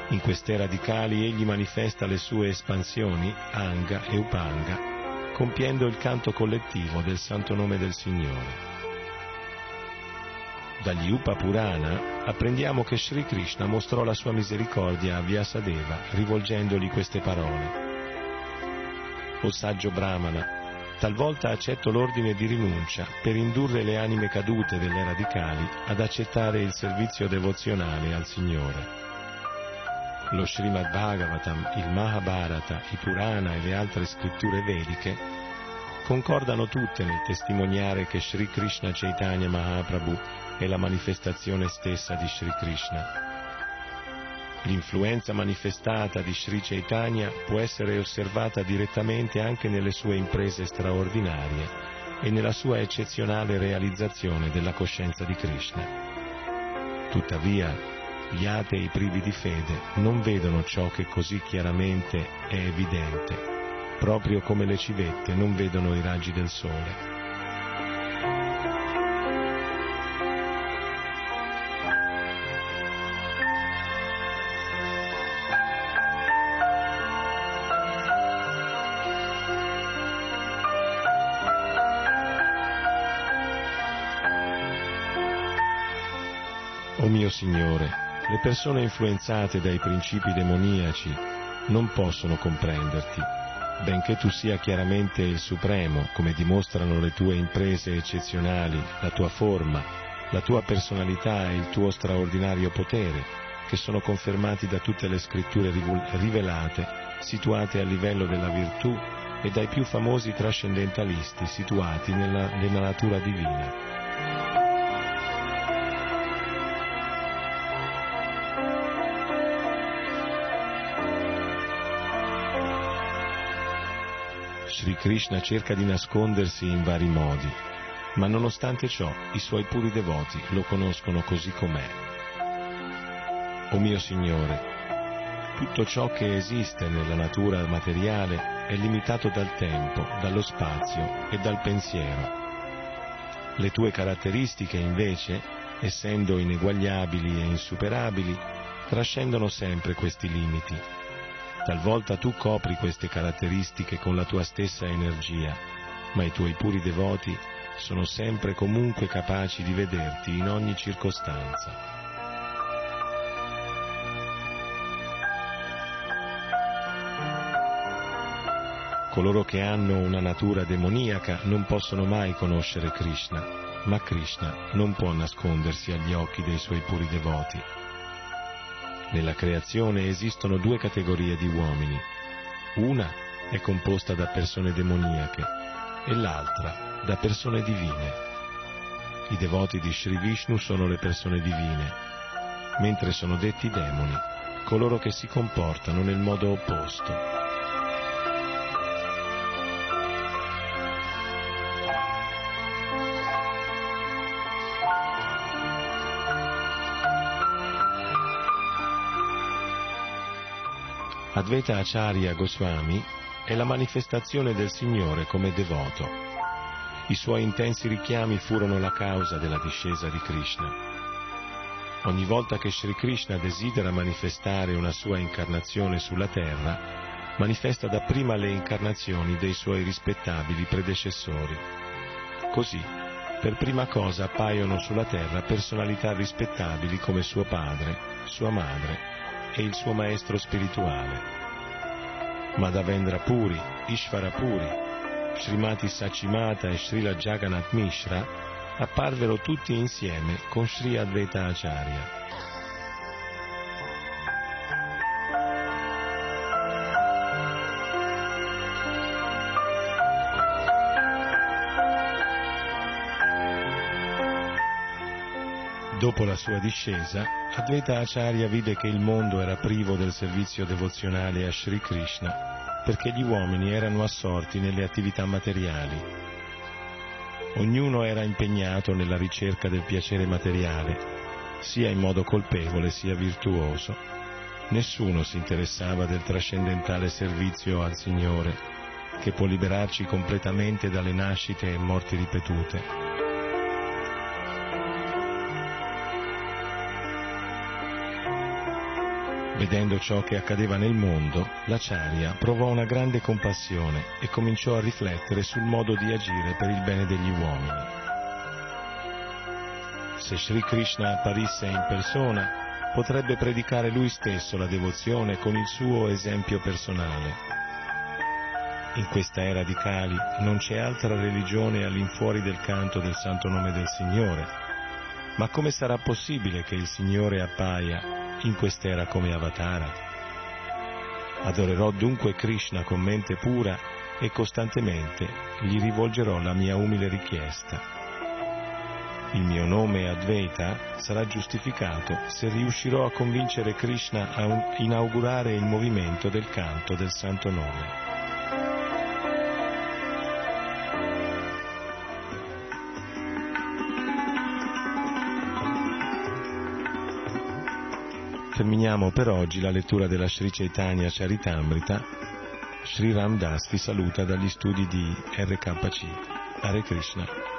Speaker 5: In queste radicali egli manifesta le sue espansioni, Anga e Upanga, compiendo il canto collettivo del santo nome del Signore. Dagli Upa Purana apprendiamo che Sri Krishna mostrò la sua misericordia a Vyasadeva rivolgendogli queste parole. O saggio Brahmana, talvolta accetto l'ordine di rinuncia per indurre le anime cadute delle radicali ad accettare il servizio devozionale al Signore lo Srimad Bhagavatam, il Mahabharata, i Purana e le altre scritture vediche concordano tutte nel testimoniare che Sri Krishna Chaitanya Mahaprabhu è la manifestazione stessa di Sri Krishna. L'influenza manifestata di Sri Chaitanya può essere osservata direttamente anche nelle sue imprese straordinarie e nella sua eccezionale realizzazione della coscienza di Krishna. Tuttavia, gli atei privi di fede non vedono ciò che così chiaramente è evidente, proprio come le civette non vedono i raggi del sole. O mio Signore, le persone influenzate dai principi demoniaci non possono comprenderti, benché tu sia chiaramente il Supremo, come dimostrano le tue imprese eccezionali, la tua forma, la tua personalità e il tuo straordinario potere, che sono confermati da tutte le scritture rivelate, situate a livello della virtù e dai più famosi trascendentalisti situati nella, nella natura divina. Sri Krishna cerca di nascondersi in vari modi, ma nonostante ciò i suoi puri devoti lo conoscono così com'è. O mio Signore, tutto ciò che esiste nella natura materiale è limitato dal tempo, dallo spazio e dal pensiero. Le tue caratteristiche invece, essendo ineguagliabili e insuperabili, trascendono sempre questi limiti. Talvolta tu copri queste caratteristiche con la tua stessa energia, ma i tuoi puri devoti sono sempre comunque capaci di vederti in ogni circostanza. Coloro che hanno una natura demoniaca non possono mai conoscere Krishna, ma Krishna non può nascondersi agli occhi dei suoi puri devoti. Nella creazione esistono due categorie di uomini. Una è composta da persone demoniache e l'altra da persone divine. I devoti di Sri Vishnu sono le persone divine, mentre sono detti demoni coloro che si comportano nel modo opposto. Advaita Acharya Goswami è la manifestazione del Signore come devoto. I suoi intensi richiami furono la causa della discesa di Krishna. Ogni volta che Sri Krishna desidera manifestare una sua incarnazione sulla terra, manifesta dapprima le incarnazioni dei suoi rispettabili predecessori. Così, per prima cosa appaiono sulla terra personalità rispettabili come suo padre, sua madre e il suo maestro spirituale. Madhavendra Puri, Ishvara Puri, Srimati Sachimata e Srila Jagannath Mishra apparvero tutti insieme con Sri Advaita Acharya. Dopo la sua discesa, Advaita Acharya vide che il mondo era privo del servizio devozionale a Sri Krishna perché gli uomini erano assorti nelle attività materiali. Ognuno era impegnato nella ricerca del piacere materiale, sia in modo colpevole sia virtuoso. Nessuno si interessava del trascendentale servizio al Signore, che può liberarci completamente dalle nascite e morti ripetute. Vedendo ciò che accadeva nel mondo, l'Acharya provò una grande compassione e cominciò a riflettere sul modo di agire per il bene degli uomini. Se Sri Krishna apparisse in persona, potrebbe predicare lui stesso la devozione con il suo esempio personale. In questa era di Kali non c'è altra religione all'infuori del canto del santo nome del Signore. Ma come sarà possibile che il Signore appaia in quest'era come Avatara. Adorerò dunque Krishna con mente pura e costantemente gli rivolgerò la mia umile richiesta. Il mio nome Advaita sarà giustificato se riuscirò a convincere Krishna a inaugurare il movimento del canto del santo nome. Terminiamo per oggi la lettura della Sri Chaitanya Charitamrita. Sri Ram Das vi saluta dagli studi di RKC. Hare Krishna.